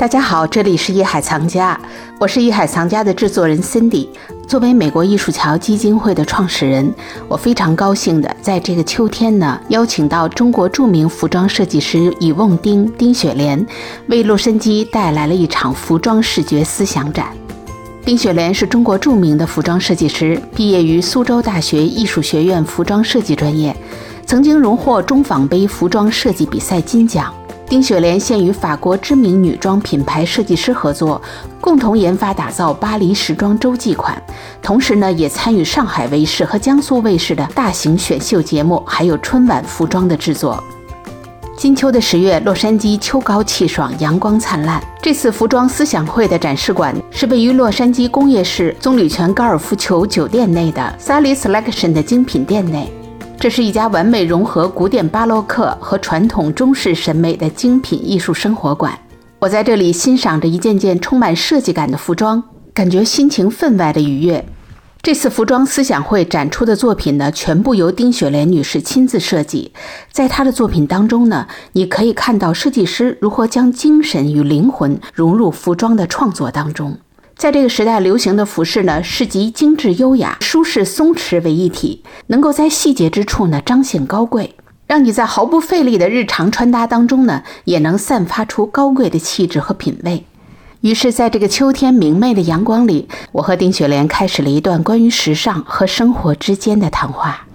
大家好，这里是艺海藏家，我是艺海藏家的制作人 Cindy。作为美国艺术桥基金会的创始人，我非常高兴的在这个秋天呢，邀请到中国著名服装设计师以瓮丁丁雪莲，为洛杉矶带来了一场服装视觉思想展。丁雪莲是中国著名的服装设计师，毕业于苏州大学艺术学院服装设计专业，曾经荣获中纺杯服装设计比赛金奖。丁雪莲现与法国知名女装品牌设计师合作，共同研发打造巴黎时装周季款。同时呢，也参与上海卫视和江苏卫视的大型选秀节目，还有春晚服装的制作。金秋的十月，洛杉矶秋高气爽，阳光灿烂。这次服装思想会的展示馆是位于洛杉矶工业市棕榈泉高尔夫球酒店内的 Sally Selection 的精品店内。这是一家完美融合古典巴洛克和传统中式审美的精品艺术生活馆。我在这里欣赏着一件件充满设计感的服装，感觉心情分外的愉悦。这次服装思想会展出的作品呢，全部由丁雪莲女士亲自设计。在她的作品当中呢，你可以看到设计师如何将精神与灵魂融入服装的创作当中。在这个时代流行的服饰呢，是集精致优雅、舒适松弛为一体，能够在细节之处呢彰显高贵，让你在毫不费力的日常穿搭当中呢，也能散发出高贵的气质和品味。于是，在这个秋天明媚的阳光里，我和丁雪莲开始了一段关于时尚和生活之间的谈话。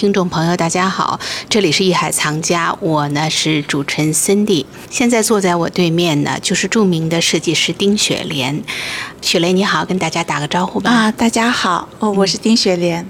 听众朋友，大家好，这里是艺海藏家，我呢是主持人 Cindy。现在坐在我对面呢，就是著名的设计师丁雪莲。雪莲你好，跟大家打个招呼吧。啊，大家好，哦，我是丁雪莲。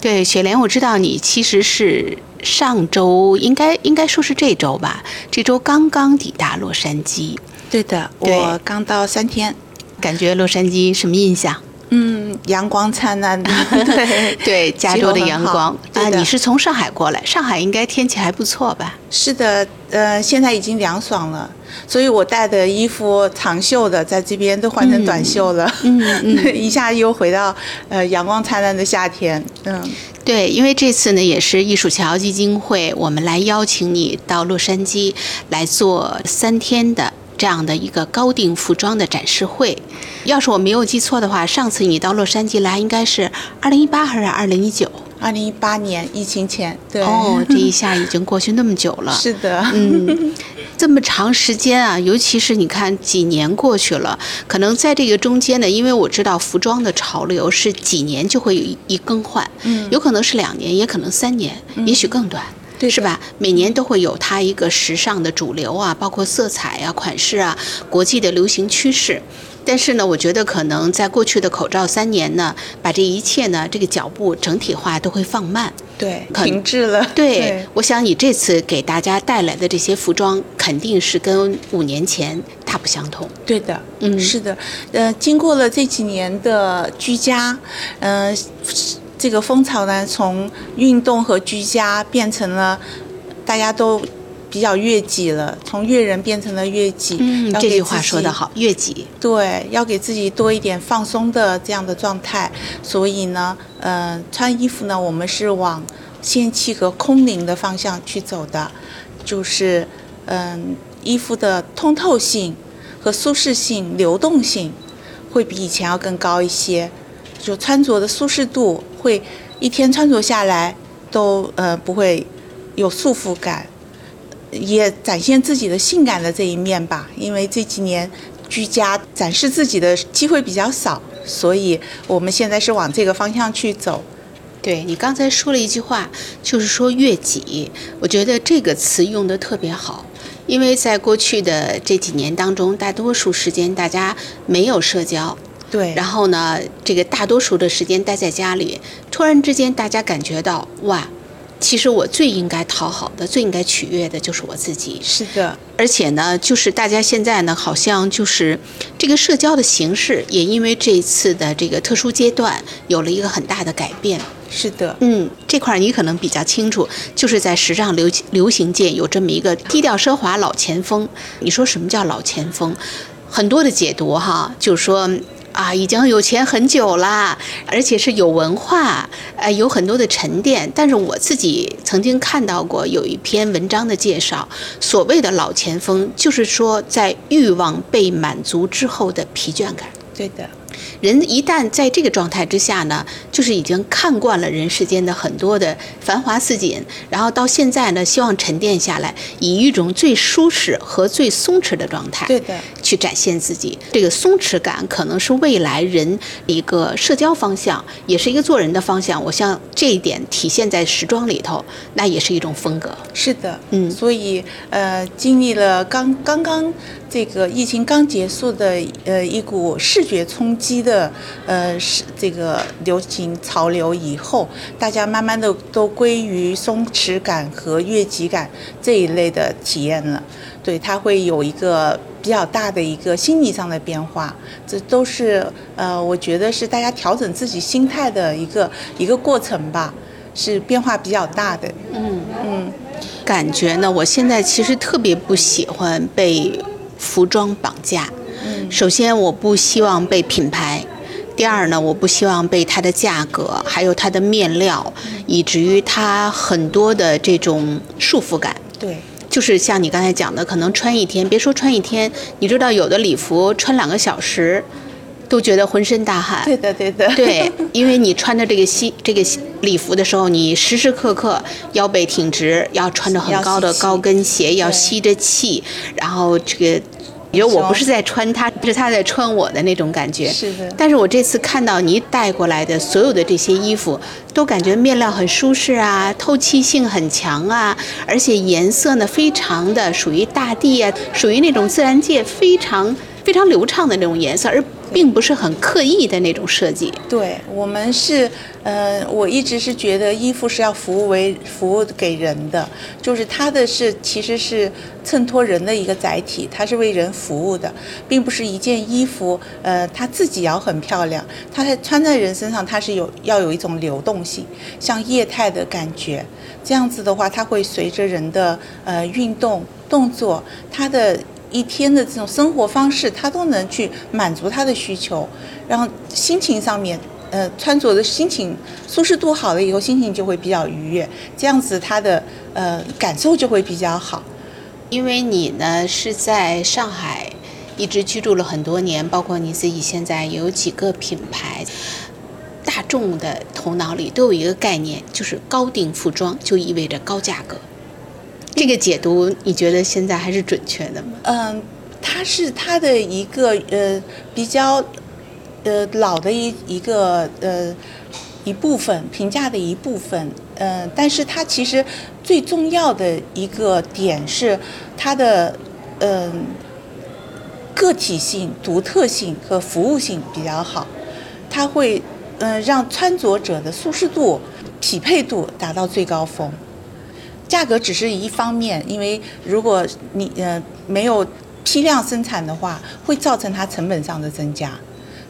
对，雪莲，我知道你其实是上周，应该应该说是这周吧，这周刚刚抵达洛杉矶。对的，我刚到三天。感觉洛杉矶什么印象？嗯，阳光灿烂的，对 对，加州的阳光啊！你是从上海过来，上海应该天气还不错吧？是的，呃，现在已经凉爽了，所以我带的衣服长袖的在这边都换成短袖了，嗯嗯，一下又回到呃阳光灿烂的夏天。嗯，对，因为这次呢也是艺术桥基金会，我们来邀请你到洛杉矶来做三天的。这样的一个高定服装的展示会，要是我没有记错的话，上次你到洛杉矶来应该是二零一八还是二零一九？二零一八年疫情前。对。哦，这一下 已经过去那么久了。是的。嗯，这么长时间啊，尤其是你看几年过去了，可能在这个中间呢，因为我知道服装的潮流是几年就会有一更换，嗯，有可能是两年，也可能三年，也许更短。是吧？每年都会有它一个时尚的主流啊，包括色彩啊、款式啊、国际的流行趋势。但是呢，我觉得可能在过去的口罩三年呢，把这一切呢，这个脚步整体化都会放慢，对，停滞了。对，我想你这次给大家带来的这些服装，肯定是跟五年前大不相同。对的，嗯，是的，呃，经过了这几年的居家，嗯。这个风潮呢，从运动和居家变成了大家都比较悦己了，从悦人变成了悦己。嗯，这句话说得好，悦己。对，要给自己多一点放松的这样的状态。所以呢，嗯，穿衣服呢，我们是往仙气和空灵的方向去走的，就是嗯，衣服的通透性和舒适性、流动性会比以前要更高一些。就穿着的舒适度会一天穿着下来都呃不会有束缚感，也展现自己的性感的这一面吧。因为这几年居家展示自己的机会比较少，所以我们现在是往这个方向去走。对你刚才说了一句话，就是说悦己，我觉得这个词用的特别好，因为在过去的这几年当中，大多数时间大家没有社交。对，然后呢，这个大多数的时间待在家里，突然之间大家感觉到，哇，其实我最应该讨好的、最应该取悦的就是我自己。是的，而且呢，就是大家现在呢，好像就是这个社交的形式，也因为这一次的这个特殊阶段，有了一个很大的改变。是的，嗯，这块你可能比较清楚，就是在时尚流流行界有这么一个低调奢华老前锋。你说什么叫老前锋？很多的解读哈，就是说。啊，已经有钱很久了，而且是有文化，呃，有很多的沉淀。但是我自己曾经看到过有一篇文章的介绍，所谓的老前锋，就是说在欲望被满足之后的疲倦感。对的。人一旦在这个状态之下呢，就是已经看惯了人世间的很多的繁华似锦，然后到现在呢，希望沉淀下来，以一种最舒适和最松弛的状态，对的，去展现自己。这个松弛感可能是未来人一个社交方向，也是一个做人的方向。我像这一点体现在时装里头，那也是一种风格。是的，嗯，所以呃，经历了刚刚刚。这个疫情刚结束的，呃，一股视觉冲击的，呃，是这个流行潮流以后，大家慢慢的都归于松弛感和越级感这一类的体验了。对，它会有一个比较大的一个心理上的变化，这都是呃，我觉得是大家调整自己心态的一个一个过程吧，是变化比较大的。嗯嗯，感觉呢，我现在其实特别不喜欢被。服装绑架，首先我不希望被品牌，第二呢，我不希望被它的价格，还有它的面料，以至于它很多的这种束缚感。对，就是像你刚才讲的，可能穿一天，别说穿一天，你知道有的礼服穿两个小时，都觉得浑身大汗。对的，对的。对，因为你穿着这个西这个礼服的时候，你时时刻刻腰背挺直，要穿着很高的高跟鞋，要吸着气，然后这个。觉得我不是在穿它，是它在穿我的那种感觉。是的。但是我这次看到你带过来的所有的这些衣服，都感觉面料很舒适啊，透气性很强啊，而且颜色呢非常的属于大地啊，属于那种自然界非常非常流畅的那种颜色，而。并不是很刻意的那种设计。对我们是，呃，我一直是觉得衣服是要服务为服务给人的，就是它的是其实是衬托人的一个载体，它是为人服务的，并不是一件衣服，呃，它自己要很漂亮，它穿在人身上，它是有要有一种流动性，像液态的感觉，这样子的话，它会随着人的呃运动动作，它的。一天的这种生活方式，他都能去满足他的需求，然后心情上面，呃，穿着的心情舒适度好了以后，心情就会比较愉悦，这样子他的呃感受就会比较好。因为你呢是在上海一直居住了很多年，包括你自己现在有几个品牌，大众的头脑里都有一个概念，就是高定服装就意味着高价格。这个解读你觉得现在还是准确的吗？嗯，它是它的一个呃比较呃老的一一个呃一部分评价的一部分，嗯，但是它其实最重要的一个点是它的嗯个体性、独特性和服务性比较好，它会嗯让穿着者的舒适度、匹配度达到最高峰。价格只是一方面，因为如果你呃没有批量生产的话，会造成它成本上的增加。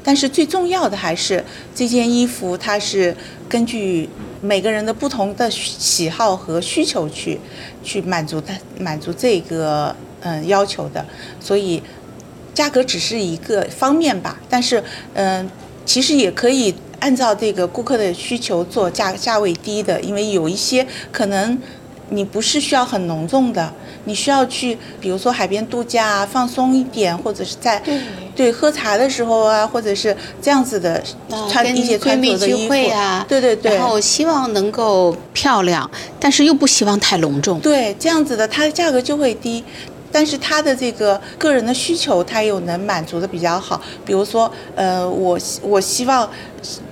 但是最重要的还是这件衣服，它是根据每个人的不同的喜好和需求去去满足它满足这个嗯要求的。所以价格只是一个方面吧，但是嗯其实也可以按照这个顾客的需求做价价位低的，因为有一些可能。你不是需要很浓重的，你需要去，比如说海边度假啊，放松一点，或者是在对喝茶的时候啊，或者是这样子的穿一些穿着的衣服啊，对对对。然后希望能够漂亮，但是又不希望太隆重。对，这样子的它的价格就会低。但是他的这个个人的需求，他又能满足的比较好。比如说，呃，我我希望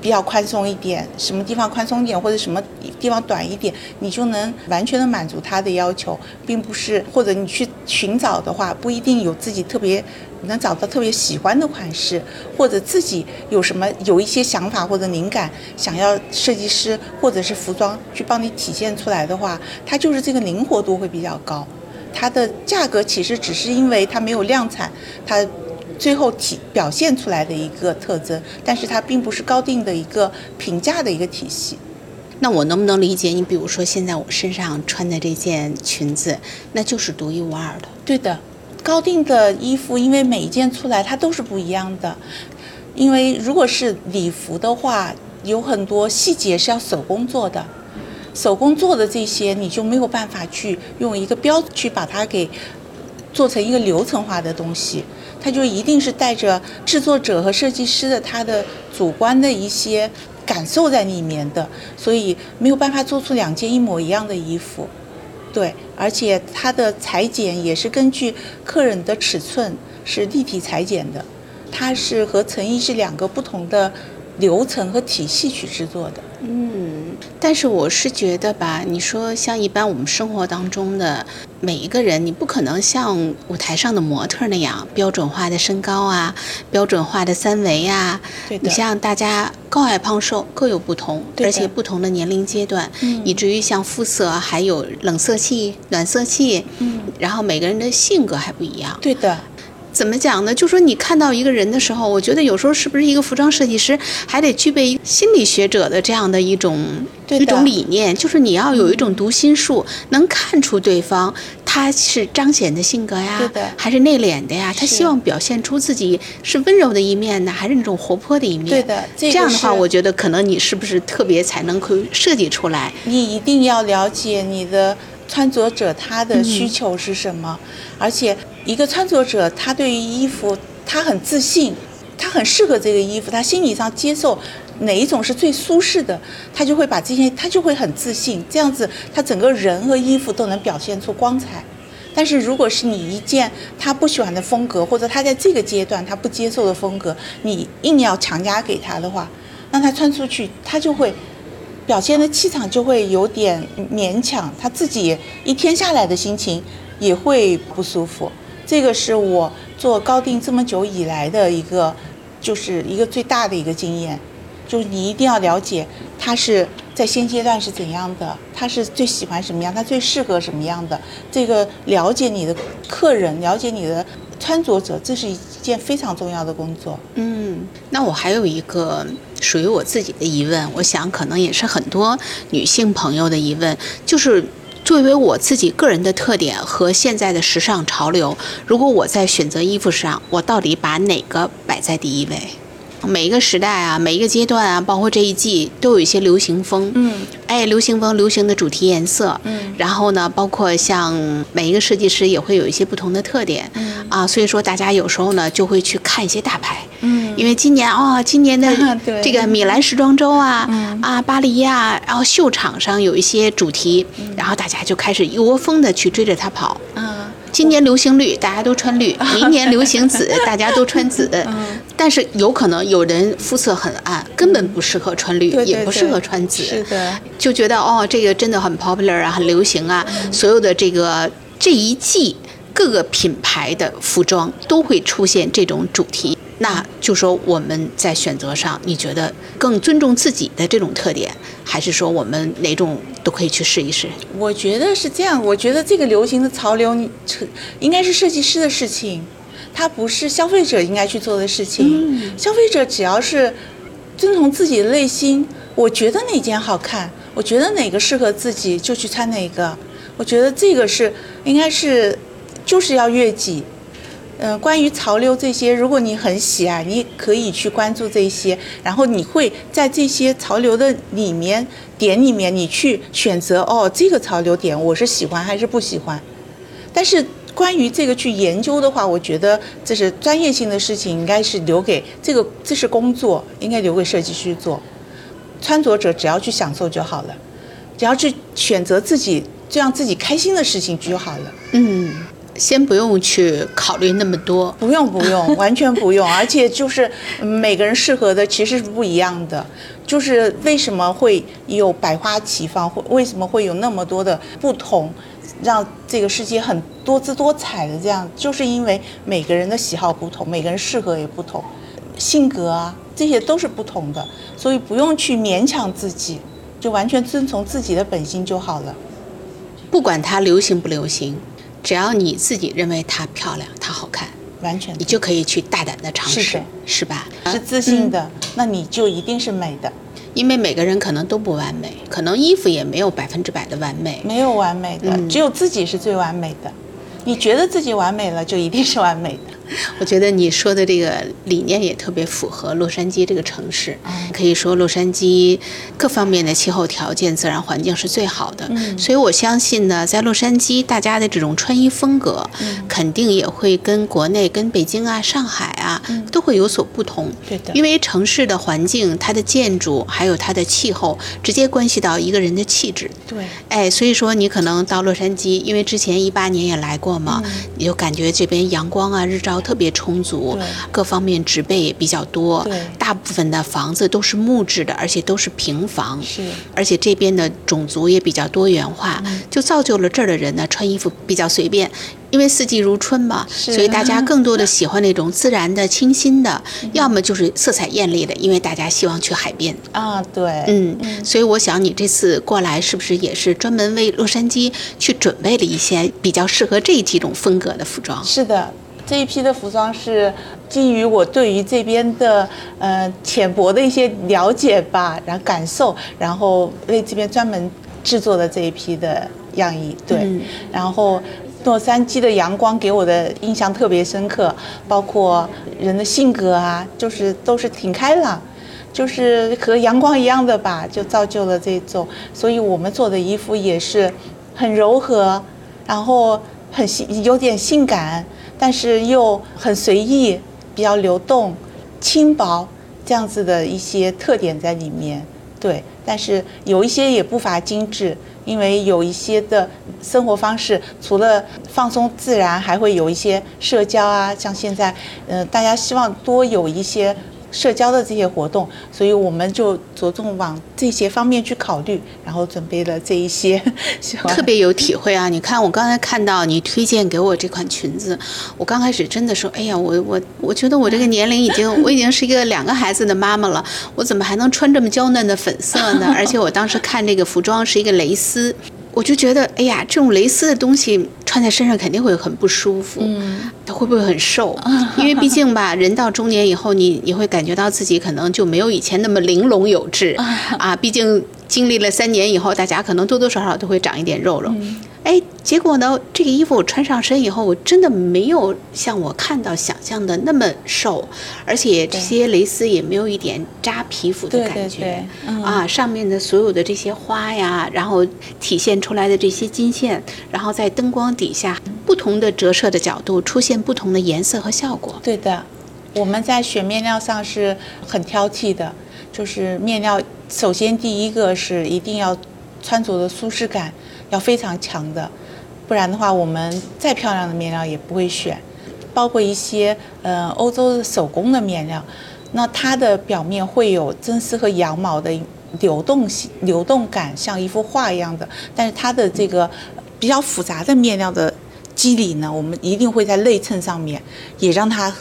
比较宽松一点，什么地方宽松点，或者什么地方短一点，你就能完全的满足他的要求，并不是或者你去寻找的话，不一定有自己特别能找到特别喜欢的款式，或者自己有什么有一些想法或者灵感，想要设计师或者是服装去帮你体现出来的话，它就是这个灵活度会比较高。它的价格其实只是因为它没有量产，它最后体表现出来的一个特征，但是它并不是高定的一个评价的一个体系。那我能不能理解？你比如说现在我身上穿的这件裙子，那就是独一无二的。对的，高定的衣服因为每一件出来它都是不一样的。因为如果是礼服的话，有很多细节是要手工做的，手工做的这些你就没有办法去用一个标去把它给做成一个流程化的东西，它就一定是带着制作者和设计师的他的主观的一些感受在里面的，所以没有办法做出两件一模一样的衣服。对，而且它的裁剪也是根据客人的尺寸是立体裁剪的，它是和成衣是两个不同的流程和体系去制作的。嗯，但是我是觉得吧，你说像一般我们生活当中的每一个人，你不可能像舞台上的模特那样标准化的身高啊，标准化的三围啊。你像大家高矮胖瘦各有不同，而且不同的年龄阶段，嗯以至于像肤色还有冷色系、暖色系，嗯，然后每个人的性格还不一样。对的，怎么讲呢？就说你看到一个人的时候，我觉得有时候是不是一个服装设计师还得具备一心理学者的这样的一种一种理念，就是你要有一种读心术，能看出对方他是彰显的性格呀对的，还是内敛的呀？他希望表现出自己是温柔的一面呢，还是那种活泼的一面？对的这个这样的话，我觉得可能你是不是特别才能够设计出来？你一定要了解你的穿着者他的需求是什么，而且一个穿着者他对于衣服他很自信，他很适合这个衣服，他心理上接受哪一种是最舒适的，他就会把这些他就会很自信，这样子他整个人和衣服都能表现出光彩。但是如果是你一件他不喜欢的风格，或者他在这个阶段他不接受的风格，你硬要强加给他的话，让他穿出去，他就会表现的气场就会有点勉强，他自己一天下来的心情也会不舒服。这个是我做高定这么久以来的一个，就是一个最大的一个经验，就是你一定要了解他是在现阶段是怎样的，他是最喜欢什么样，他最适合什么样的。这个了解你的客人，了解你的穿着者，这是件非常重要的工作。嗯，那我还有一个属于我自己的疑问，我想可能也是很多女性朋友的疑问，就是作为我自己个人的特点和现在的时尚潮流，如果我在选择衣服上，我到底把哪个摆在第一位？每一个时代啊，每一个阶段啊，包括这一季，都有一些流行风。嗯，哎，流行风、流行的主题颜色。嗯然后呢，包括像每一个设计师也会有一些不同的特点。嗯啊，所以说大家有时候呢就会去看一些大牌。嗯因为今年哦，今年的 这个米兰时装周啊，嗯啊巴黎呀、然后秀场上有一些主题，然后大家就开始一窝蜂的去追着它跑。啊，今年流行绿，大家都穿绿；明年流行紫，大家都穿紫。嗯但是有可能有人肤色很暗，根本不适合穿绿，对对也不适合穿紫。是的，就觉得哦，这个真的很 popular 啊，很流行啊，所有的这个这一季各个品牌的服装都会出现这种主题。那就说我们在选择上，你觉得更尊重自己的这种特点，还是说我们哪种都可以去试一试？我觉得是这样，我觉得这个流行的潮流，应该是设计师的事情，它不是消费者应该去做的事情。消费者只要是遵从自己的内心，我觉得哪件好看，我觉得哪个适合自己就去穿哪个。我觉得这个是应该是就是要悦己。嗯、关于潮流这些，如果你很喜爱，你可以去关注这些，然后你会在这些潮流的里面点里面，你去选择哦，这个潮流点我是喜欢还是不喜欢。但是关于这个去研究的话，我觉得这是专业性的事情，应该是留给这个这是工作，应该留给设计师做。穿着者只要去享受就好了，只要去选择自己这样自己开心的事情就好了。嗯，先不用去考虑那么多。不用不用，完全不用，而且就是嗯每个人适合的其实是不一样的。就是为什么会有百花齐放，或为什么会有那么多的不同，让这个世界很多姿多彩的这样，就是因为每个人的喜好不同，每个人适合也不同，性格啊这些都是不同的，所以不用去勉强自己，就完全遵从自己的本心就好了。不管它流行不流行，只要你自己认为它漂亮、它好看，完全你就可以去大胆的尝试是，是吧？是自信的，那你就一定是美的。因为每个人可能都不完美，可能衣服也没有百分之百的完美。没有完美的，嗯只有自己是最完美的。你觉得自己完美了，就一定是完美的。我觉得你说的这个理念也特别符合洛杉矶这个城市。可以说，洛杉矶各方面的气候条件、自然环境是最好的。所以我相信呢，在洛杉矶，大家的这种穿衣风格，肯定也会跟国内、跟北京啊、上海啊，都会有所不同。对的。因为城市的环境、它的建筑还有它的气候，直接关系到一个人的气质。对。哎，所以说你可能到洛杉矶，因为之前一八年也来过嘛，你就感觉这边阳光啊、日照特别充足，各方面植被也比较多，大部分的房子都是木质的，而且都是平房，是，而且这边的种族也比较多元化，就造就了这儿的人呢穿衣服比较随便。因为四季如春嘛，所以大家更多的喜欢那种自然的、清新的，要么就是色彩艳丽的，因为大家希望去海边。啊，对，嗯，所以我想你这次过来是不是也是专门为洛杉矶去准备了一些比较适合这几种风格的服装？是的，这一批的服装是基于我对于这边的呃浅薄的一些了解吧，然后感受，然后为这边专门制作的这一批的样衣。对，然后。洛杉矶的阳光给我的印象特别深刻，包括人的性格啊，就是都是挺开朗，就是和阳光一样的吧，就造就了这种。所以我们做的衣服也是很柔和，然后很性有点性感，但是又很随意，比较流动、轻薄这样子的一些特点在里面。对，但是有一些也不乏精致。因为有一些的生活方式，除了放松自然，还会有一些社交啊，像现在，嗯，大家希望多有一些。社交的这些活动，所以我们就着重往这些方面去考虑，然后准备了这一些，特别有体会啊！你看，我刚才看到你推荐给我这款裙子，我刚开始真的说，哎呀，我我我觉得我这个年龄已经，我已经是一个两个孩子的妈妈了，我怎么还能穿这么娇嫩的粉色呢？而且我当时看这个服装是一个蕾丝。我就觉得，哎呀，这种蕾丝的东西穿在身上肯定会很不舒服。嗯，它会不会很瘦？因为毕竟吧，人到中年以后，你你会感觉到自己可能就没有以前那么玲珑有致 啊。毕竟经历了三年以后，大家可能多多少少都会长一点肉肉。哎，结果呢？这个衣服我穿上身以后，我真的没有像我看到想象的那么瘦，而且这些蕾丝也没有一点扎皮肤的感觉对啊。上面的所有的这些花呀，然后体现出来的这些金线，然后在灯光底下不同的折射的角度，出现不同的颜色和效果。对的，我们在选面料上是很挑剔的，就是面料首先第一个是一定要穿着的舒适感。要非常强的，不然的话，我们再漂亮的面料也不会选。包括一些呃欧洲的手工的面料，那它的表面会有真丝和羊毛的流动性、流动感，像一幅画一样的。但是它的这个比较复杂的面料的肌理呢，我们一定会在内衬上面也让它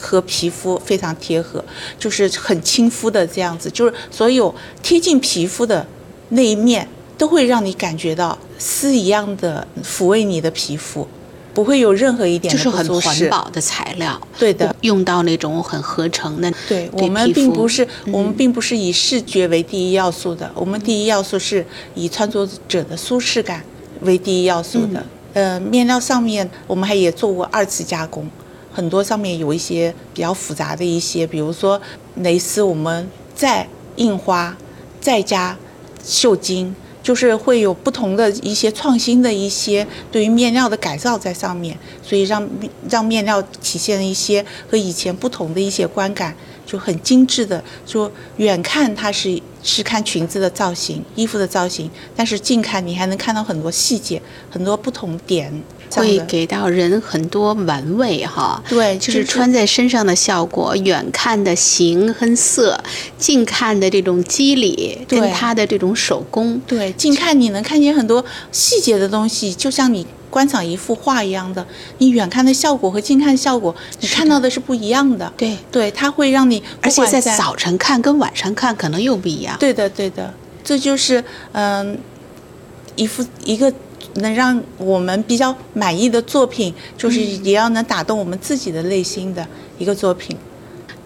和皮肤非常贴合，就是很亲肤的这样子，就是所有贴近皮肤的那一面。都会让你感觉到丝一样的抚慰你的皮肤，不会有任何一点就是很环保的材料。对的，用到那种很合成的。对我们并不是我们并不是以视觉为第一要素的，我们第一要素是以穿着者的舒适感为第一要素的。呃，面料上面我们还也做过二次加工，很多上面有一些比较复杂的一些，比如说蕾丝，我们再印花，再加绣金。就是会有不同的一些创新的一些对于面料的改造在上面，所以让让面料体现一些和以前不同的一些观感，就很精致的。说远看它是是看裙子的造型、衣服的造型，但是近看你还能看到很多细节、很多不同点。会给到人很多玩味哈，对，就是穿在身上的效果，远看的形和色，近看的这种肌理跟它的这种手工，对，近看你能看见很多细节的东西，就像你观赏一幅画一样的，你远看的效果和近看效果，你看到的是不一样的，对，对，它会让你，而且在早晨看跟晚上看可能又不一样，对的，对的，这就是嗯，一幅一个。能让我们比较满意的作品，就是也要能打动我们自己的内心的一个作品。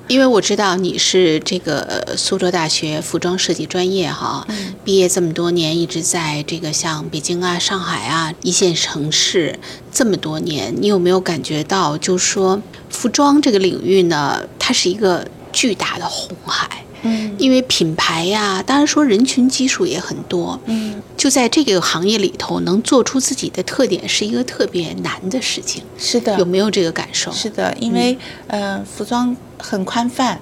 因为我知道你是这个苏州大学服装设计专业哈，毕业这么多年，一直在这个像北京啊、上海啊一线城市这么多年，你有没有感觉到，就是说服装这个领域呢，它是一个巨大的红海？嗯因为品牌呀，当然说人群基数也很多，嗯，就在这个行业里头，能做出自己的特点是一个特别难的事情。是的，有没有这个感受？是的，因为呃，服装很宽泛，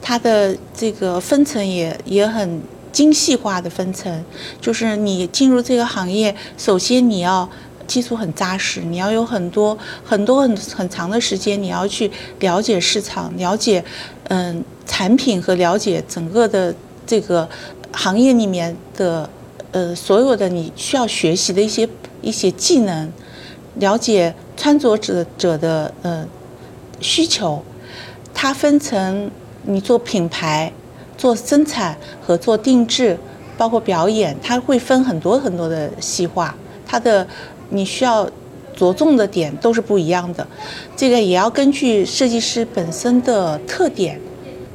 它的这个分层也也很精细化的分层。就是你进入这个行业，首先你要基础很扎实，你要有很多很多很很长的时间，你要去了解市场，了解嗯、产品和了解整个的这个行业里面的呃所有的你需要学习的一些一些技能，了解穿着者者的呃需求，它分成你做品牌、做生产和做定制，包括表演，它会分很多很多的细化，它的你需要着重的点都是不一样的。这个也要根据设计师本身的特点，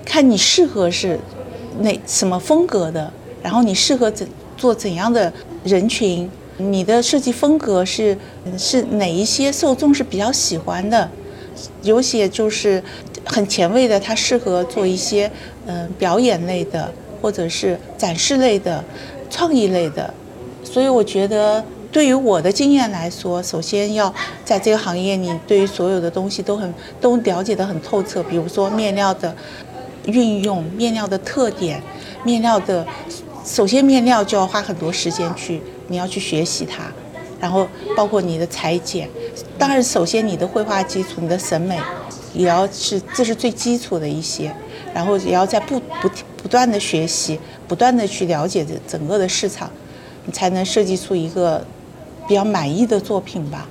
看你适合是哪什么风格的，然后你适合怎做怎样的人群，你的设计风格是是哪一些受众是比较喜欢的，有些就是很前卫的，它适合做一些嗯、表演类的，或者是展示类的、创意类的。所以我觉得，对于我的经验来说，首先要在这个行业，你对于所有的东西都很都了解得很透彻，比如说面料的运用、面料的特点、面料的，首先面料就要花很多时间去，你要去学习它，然后包括你的裁剪，当然首先你的绘画基础、你的审美，也要是这是最基础的一些，然后也要在不不不断的学习，不断的去了解这整个的市场，你才能设计出一个比较满意的作品吧。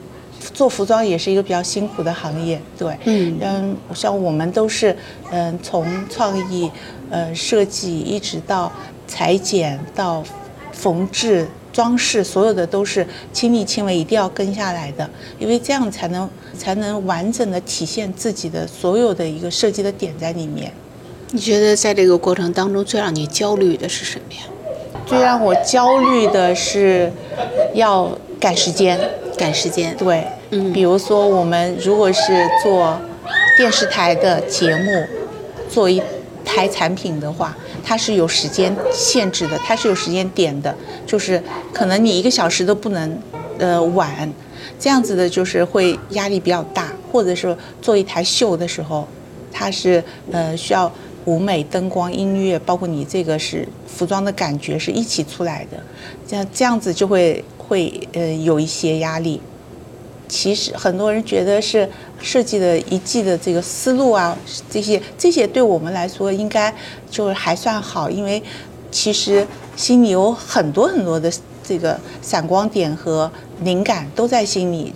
做服装也是一个比较辛苦的行业，对，嗯嗯，像我们都是，嗯，从创意，呃，设计一直到裁剪到缝制、装饰，所有的都是亲力亲为，一定要跟下来的，因为这样才能才能完整的体现自己的所有的一个设计的点在里面。你觉得在这个过程当中最让你焦虑的是什么呀？最让我焦虑的是要赶时间，赶时间。对，嗯。比如说我们如果是做电视台的节目，做一台产品的话，它是有时间限制的，它是有时间点的，就是可能你一个小时都不能呃晚，这样子的就是会压力比较大，或者是做一台秀的时候，它是呃需要舞美、灯光、音乐，包括你这个是服装的感觉是一起出来的，这样这样子就会会呃有一些压力。其实很多人觉得是设计的一季的这个思路啊，这些这些对我们来说应该就还算好，因为其实心里有很多很多的这个闪光点和灵感都在心里。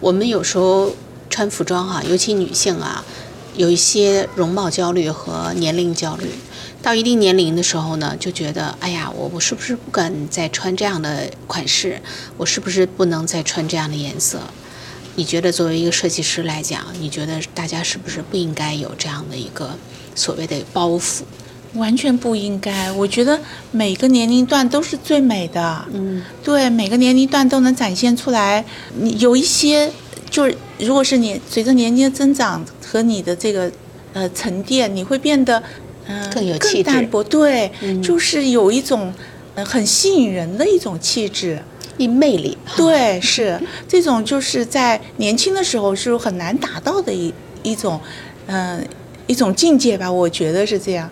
我们有时候穿服装哈、尤其女性啊，有一些容貌焦虑和年龄焦虑。到一定年龄的时候呢，就觉得，哎呀，我我是不是不敢再穿这样的款式？我是不是不能再穿这样的颜色？你觉得作为一个设计师来讲，你觉得大家是不是不应该有这样的一个所谓的包袱？完全不应该，我觉得每个年龄段都是最美的。嗯，对，每个年龄段都能展现出来。你有一些，就是如果是你随着年龄的增长和你的这个呃沉淀，你会变得嗯、呃、更有气质淡薄。对，嗯就是有一种呃很吸引人的一种气质。一魅力。对，是这种就是在年轻的时候是很难达到的一一种嗯、一种境界吧，我觉得是这样。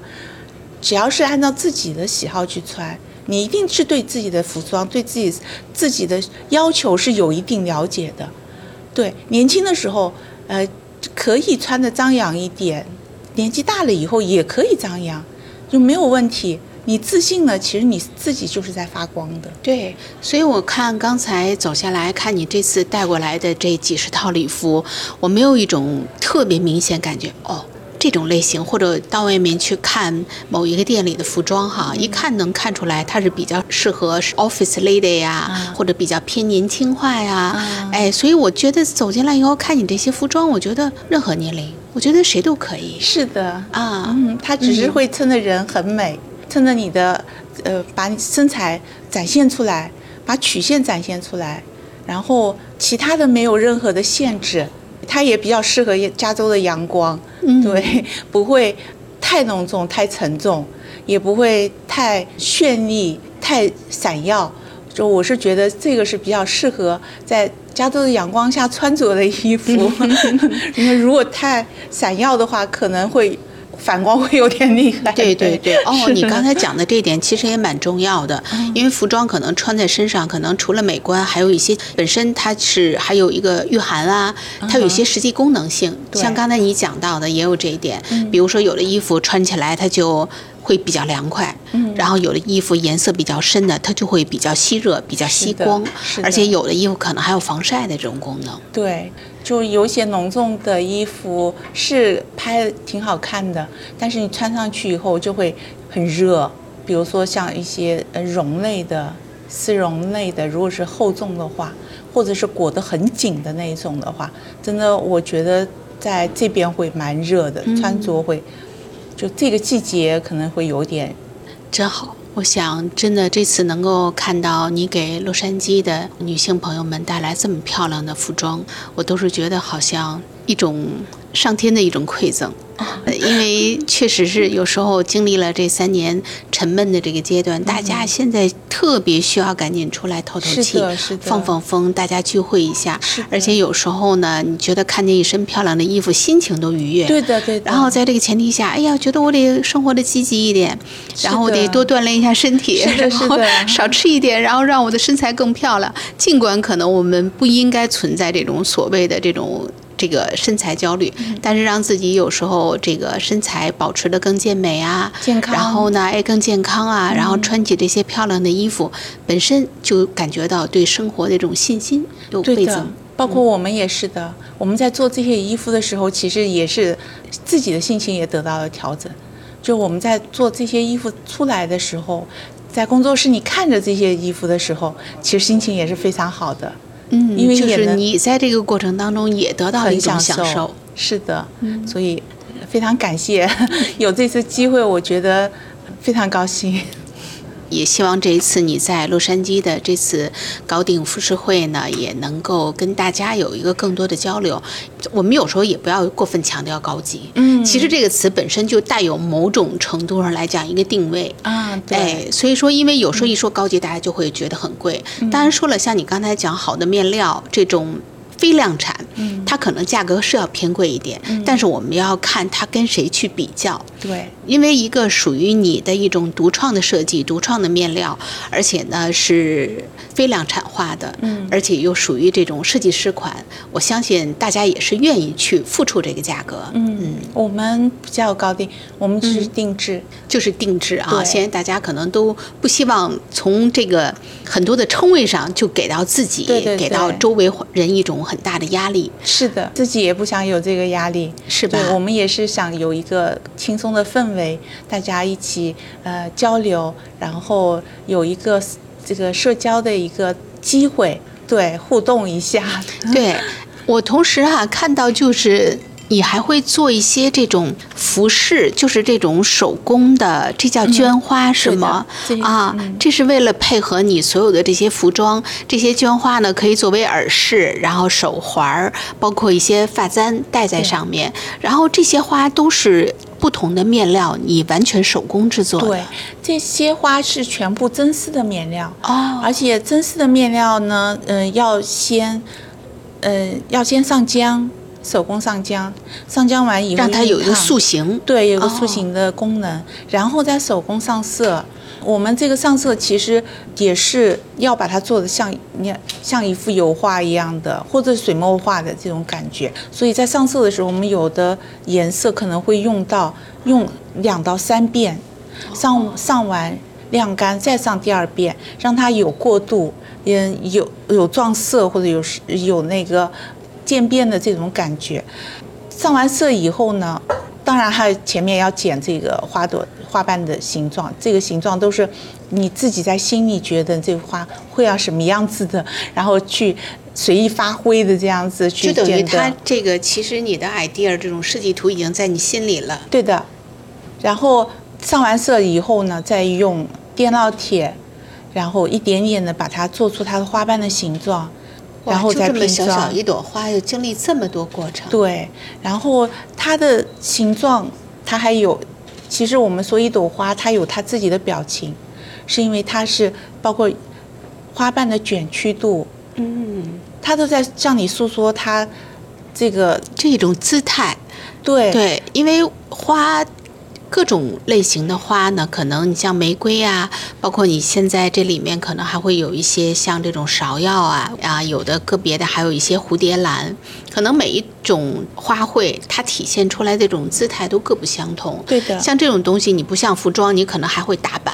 只要是按照自己的喜好去穿，你一定是对自己的服装、对自己自己的要求是有一定了解的。对，年轻的时候，呃，可以穿的张扬一点；年纪大了以后也可以张扬，就没有问题。你自信了，其实你自己就是在发光的。对，所以我看刚才走下来看你这次带过来的这几十套礼服，我没有一种特别明显感觉哦。这种类型，或者到外面去看某一个店里的服装哈，一看能看出来它是比较适合 office lady 呀，啊或者比较偏年轻化呀。啊哎，所以我觉得走进来以后看你这些服装，我觉得任何年龄，我觉得谁都可以是的，啊。嗯，他只是会衬的人很美，趁着你的呃把你身材展现出来，把曲线展现出来，然后其他的没有任何的限制，它也比较适合加州的阳光，嗯对，不会太浓重、太沉重，也不会太绚丽、太闪耀。就我是觉得这个是比较适合在加州的阳光下穿着的衣服，因为如果太闪耀的话，可能会反光会有点厉害。对对对，哦，你刚才讲的这一点其实也蛮重要的，因为服装可能穿在身上，可能除了美观，还有一些本身它是还有一个御寒啊，它有一些实际功能性。对像刚才你讲到的，也有这一点，比如说有的衣服穿起来它就。会比较凉快，嗯然后有的衣服颜色比较深的，它就会比较吸热、比较吸光，是而且有的衣服可能还有防晒的这种功能。对，就有一些浓重的衣服是拍挺好看的，但是你穿上去以后就会很热。比如说像一些呃绒类的、丝绒类的，如果是厚重的话，或者是裹得很紧的那一种的话，真的我觉得在这边会蛮热的，穿着会就这个季节可能会有点真好，我想真的这次能够看到你给洛杉矶的女性朋友们带来这么漂亮的服装，我都是觉得好像一种上天的一种馈赠。呃因为确实是有时候经历了这三年沉闷的这个阶段，大家现在特别需要赶紧出来透透气放放风，大家聚会一下。而且有时候呢，你觉得看见一身漂亮的衣服，心情都愉悦。对的对的。然后在这个前提下，哎呀，觉得我得生活的积极一点，然后我得多锻炼一下身体，然后少吃一点，然后让我的身材更漂亮。尽管可能我们不应该存在这种所谓的这种。这个身材焦虑，嗯但是让自己有时候这个身材保持的更健美啊，健康嗯然后呢，哎，更健康啊，然后穿起这些漂亮的衣服，本身就感觉到对生活的这种信心有对的倍增。，包括我们也是的。我们在做这些衣服的时候，其实也是自己的心情也得到了调整。就我们在做这些衣服出来的时候，在工作室你看着这些衣服的时候，其实心情也是非常好的，嗯，因为就是你在这个过程当中也得到了一很种享享受。是的，嗯所以非常感谢 有这次机会，我觉得非常高兴。也希望这一次你在洛杉矶的这次高定服饰会呢，也能够跟大家有一个更多的交流。我们有时候也不要过分强调高级，嗯其实这个词本身就带有某种程度上来讲一个定位。啊，对，哎，所以说，因为有时候一说高级，大家就会觉得很贵。当然说了，像你刚才讲好的面料这种非量产，嗯。它可能价格是要偏贵一点，但是我们要看它跟谁去比较。对，因为一个属于你的一种独创的设计、独创的面料，而且呢是非量产化的，嗯。而且又属于这种设计师款，我相信大家也是愿意去付出这个价格，嗯，我们不叫高定，我们只是定制。就是定制啊。现在大家可能都不希望从这个很多的称谓上就给到自己，对对。给到周围人一种很大的压力，是的，自己也不想有这个压力，是吧对，我们也是想有一个轻松的氛围，大家一起呃交流，然后有一个这个社交的一个机会，对，互动一下。对我同时啊看到就是。你还会做一些这种服饰，就是这种手工的，这叫绢花、是吗？啊，嗯这是为了配合你所有的这些服装，这些绢花呢可以作为耳饰，然后手环儿，包括一些发簪戴在上面，然后这些花都是不同的面料，你完全手工制作的。对，这些花是全部真丝的面料，哦，而且真丝的面料呢，嗯、要先，嗯、要先上浆，手工上浆，上浆完以后让它有一个塑形。对，有个哦塑形的功能，然后再手工上色。我们这个上色其实也是要把它做的像你像一幅油画一样的，或者水墨画的这种感觉。所以在上色的时候，我们有的颜色可能会用到用两到三遍，上上完晾干再上第二遍，让它有过渡，嗯，有有撞色或者有有那个渐变的这种感觉。上完色以后呢，当然还有前面要剪这个花朵花瓣的形状，这个形状都是你自己在心里觉得这个花会要什么样子的，然后去随意发挥的这样子去就等于剪它。这个，其实你的 idea 这种设计图已经在你心里了。对的，然后上完色以后呢，再用电烙铁，然后一点点的把它做出它的花瓣的形状，然后再拼小装。小一朵花，又经历这么多过程。对，然后它的形状，它还有，其实我们说一朵花，它有它自己的表情，是因为它是包括花瓣的卷曲度，嗯，它都在向你诉说它这个这种姿态。对对，因为花各种类型的花呢，可能你像玫瑰啊，包括你现在这里面可能还会有一些像这种芍药啊啊，有的个别的还有一些蝴蝶兰，可能每一种花卉它体现出来这种姿态都各不相同。对的，像这种东西，你不像服装，你可能还会打版。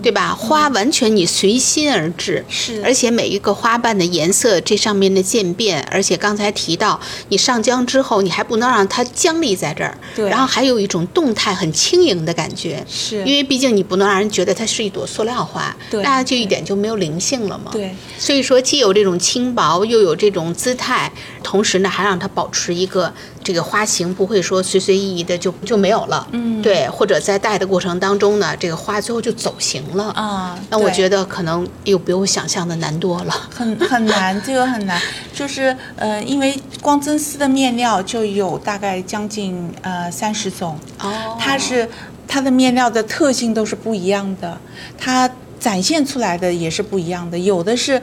嗯，对吧？花完全你随心而至，是。而且每一个花瓣的颜色，这上面的渐变，而且刚才提到，你上浆之后，你还不能让它僵立在这儿，对。然后还有一种动态、很轻盈的感觉，是。因为毕竟你不能让人觉得它是一朵塑料花，对那就一点就没有灵性了嘛。对，所以说既有这种轻薄，又有这种姿态，同时呢，还让它保持一个这个花型不会说随随意意的就就没有了，嗯。对，或者在戴的过程当中呢，这个花最后就走形了。啊，那我觉得可能又比我想象的难多了。很很难，这个很难，就是呃，因为光真丝的面料就有大概将近呃三十种，哦。它是它的面料的特性都是不一样的，它展现出来的也是不一样的，有的是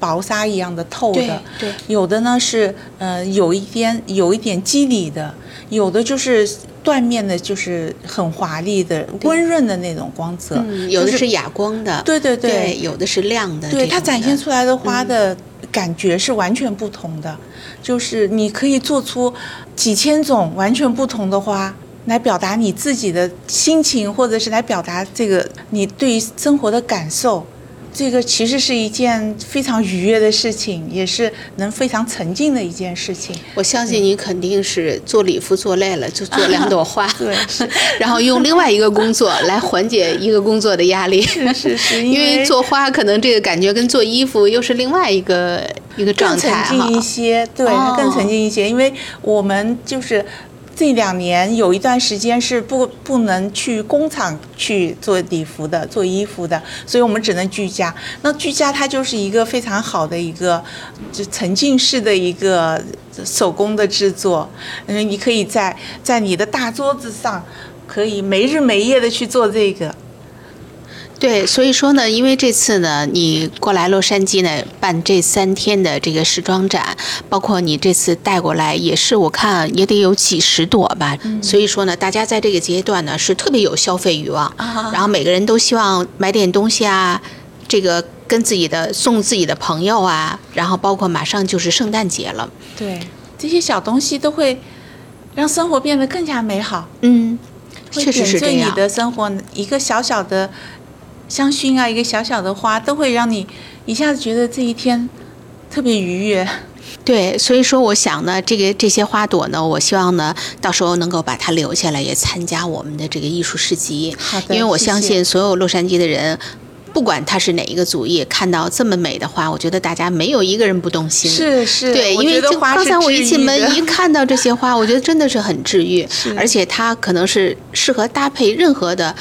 薄纱一样的透的，对有的呢是呃有一点有一点肌理的，有的就是缎面的，就是很华丽的温润的那种光泽，嗯，有的是哑光的，对对对。对，有的是亮的，对它展现出来的花的感觉是完全不同的，就是你可以做出几千种完全不同的花。来表达你自己的心情，或者是来表达这个你对于生活的感受，这个其实是一件非常愉悦的事情，也是能非常沉浸的一件事情。我相信你肯定是做礼服做累了，就做两朵花，对 是然后用另外一个工作来缓解一个工作的压力。是 是是，因为做花可能这个感觉跟做衣服又是另外一个一个状更沉态哈。浸一些，对，它更沉浸一些，因为我们就是。这两年有一段时间是不不能去工厂去做礼服的、做衣服的，所以我们只能居家。那居家它就是一个非常好的一个就沉浸式的一个手工的制作，嗯，你可以在在你的大桌子上，可以没日没夜的去做这个。对，所以说呢，因为这次呢，你过来洛杉矶呢办这三天的这个时装展，包括你这次带过来，也是我看也得有几十朵吧。所以说呢，大家在这个阶段呢是特别有消费欲望，啊然后每个人都希望买点东西啊，这个跟自己的送自己的朋友啊，然后包括马上就是圣诞节了，对，这些小东西都会让生活变得更加美好。嗯，确实是这样你。的生活，一个小小的香薰啊，一个小小的花，都会让你一下子觉得这一天特别愉悦。对，所以说我想呢，这个这些花朵呢，我希望呢，到时候能够把它留下来，也参加我们的这个艺术市集。好的因为我相信所有洛杉矶的人。不管他是哪一个族裔，看到这么美的花，我觉得大家没有一个人不动心。是是，对，因为刚才我一进门一看到这些花，我觉得真的是很治愈，而且它可能是适合搭配任何的。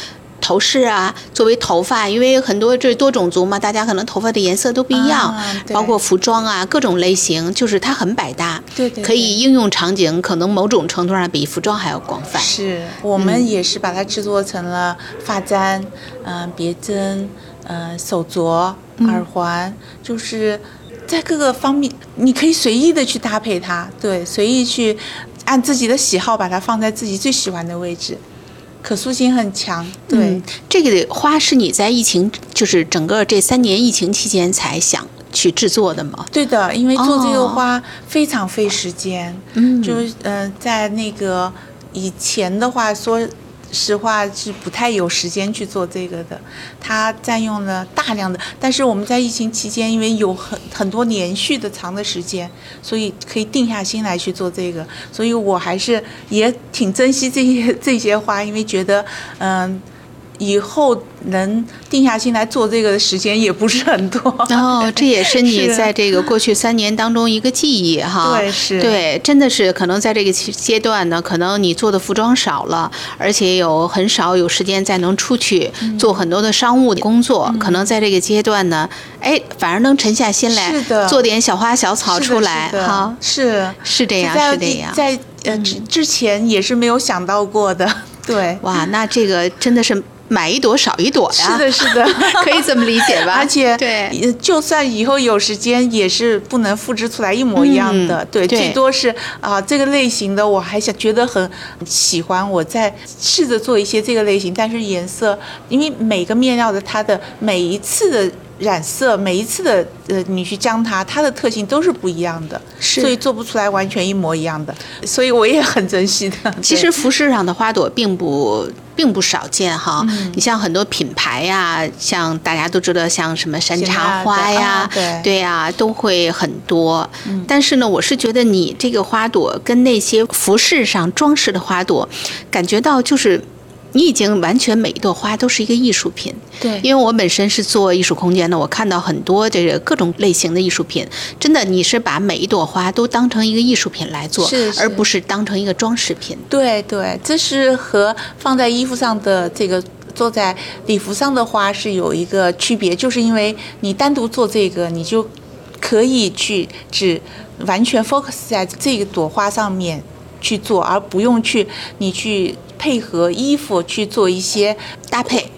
头饰啊，作为头发，因为很多这多种族嘛，大家可能头发的颜色都不一样，啊包括服装啊，各种类型，就是它很百搭，对对可以应用场景，可能某种程度上比服装还要广泛。是我们也是把它制作成了发簪、嗯、别针、呃手镯、耳环，就是在各个方面，你可以随意的去搭配它，对，随意去按自己的喜好把它放在自己最喜欢的位置，可塑性很强，对。嗯，这个花是你在疫情，就是整个这三年疫情期间才想去制作的吗？对的，因为做这个哦花非常费时间，嗯就是呃，在那个以前的话，说实话是不太有时间去做这个的，他占用了大量的。但是我们在疫情期间，因为有很很多连续的长的时间，所以可以定下心来去做这个，所以我还是也挺珍惜这些这些花，因为觉得嗯。以后能定下心来做这个的时间也不是很多。哦，这也是你在这个过去三年当中一个记忆哈。对是对，真的是可能在这个阶阶段呢，可能你做的服装少了，而且有很少有时间再能出去嗯做很多的商务的工作。可能在这个阶段呢，哎，反而能沉下心来做点小花小草出来哈。是是这样，是这样。嗯在呃之之前也是没有想到过的，对。哇，那这个真的是买一朵少一朵呀。是的，是的，可以这么理解吧？而且，对，呃就算以后有时间，也是不能复制出来一模一样的。对最多是啊、这个类型的我还想觉得很喜欢，我再试着做一些这个类型，但是颜色，因为每个面料的它的每一次的。染色每一次的呃，你去将它，它的特性都是不一样的，是所以做不出来完全一模一样的，所以我也很珍惜的。其实服饰上的花朵并不并不少见哈。嗯你像很多品牌呀，像大家都知道，像什么山茶花呀啊，对对呀，都会很多。嗯但是呢，我是觉得你这个花朵跟那些服饰上装饰的花朵，感觉到就是。你已经完全每一朵花都是一个艺术品，对。因为我本身是做艺术空间的，我看到很多这个各种类型的艺术品，真的你是把每一朵花都当成一个艺术品来做，是是。而不是当成一个装饰品。对对，这是和放在衣服上的这个做在礼服上的花是有一个区别，就是因为你单独做这个，你就可以去只完全 focus 在这个朵花上面去做，而不用去你去配合衣服去做一些搭配。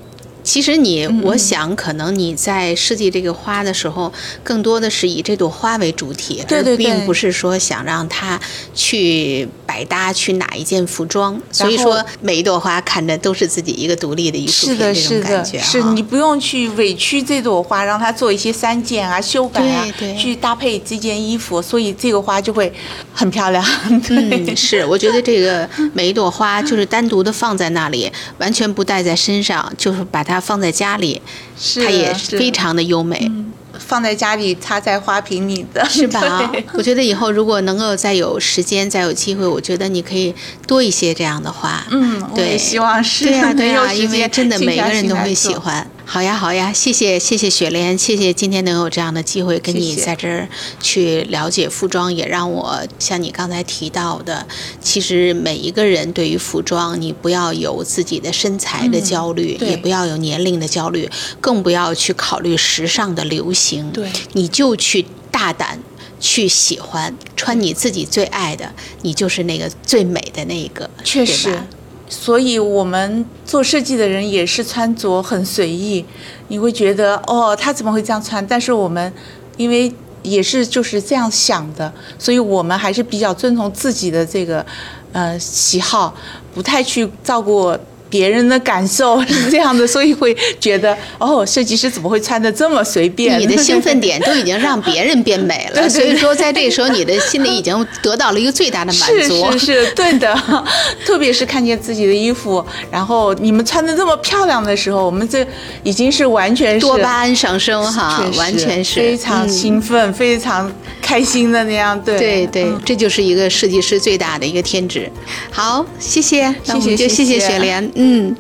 其实你，嗯我想可能你在设计这个花的时候，更多的是以这朵花为主体，对对对而并不是说想让它去百搭去哪一件服装。所以说，每一朵花看着都是自己一个独立的艺术品，是的，这是的，种感觉是哈你不用去委屈这朵花，让它做一些删减啊、修改啊，去搭配这件衣服，所以这个花就会很漂亮。对，嗯，是，我觉得这个每一朵花就是单独的放在那里，完全不带在身上，就是把它放在家里，是它也是非常的优美。放在家里插在花瓶里的，是吧？我觉得以后如果能够再有时间、再有机会，我觉得你可以多一些这样的花。嗯，我对也希望是。对呀、对呀、因为真的每个人都会喜欢。好呀，好呀，谢谢，谢谢雪莲，谢谢今天能有这样的机会跟你在这儿去了解服装，也让我像你刚才提到的，其实每一个人对于服装，你不要有自己的身材的焦虑，嗯也不要有年龄的焦虑，更不要去考虑时尚的流行。对你就去大胆。去喜欢穿你自己最爱的，你就是那个最美的那一个，对确实吧，所以我们做设计的人也是穿着很随意，你会觉得哦，他怎么会这样穿？但是我们因为也是就是这样想的，所以我们还是比较遵从自己的这个呃喜好，不太去照顾。别人的感受是这样的，所以会觉得哦，设计师怎么会穿的这么随便？你的兴奋点都已经让别人变美了，对对所以说在这个时候，你的心里已经得到了一个最大的满足。是是，对的。特别是看见自己的衣服，然后你们穿的这么漂亮的时候，我们这已经是完全是多巴胺上升哈完全是非常嗯兴奋、非常开心的那样。对对对，这就是一个设计师最大的一个天职。好，谢谢，那我们就谢谢谢谢谢雪莲，嗯。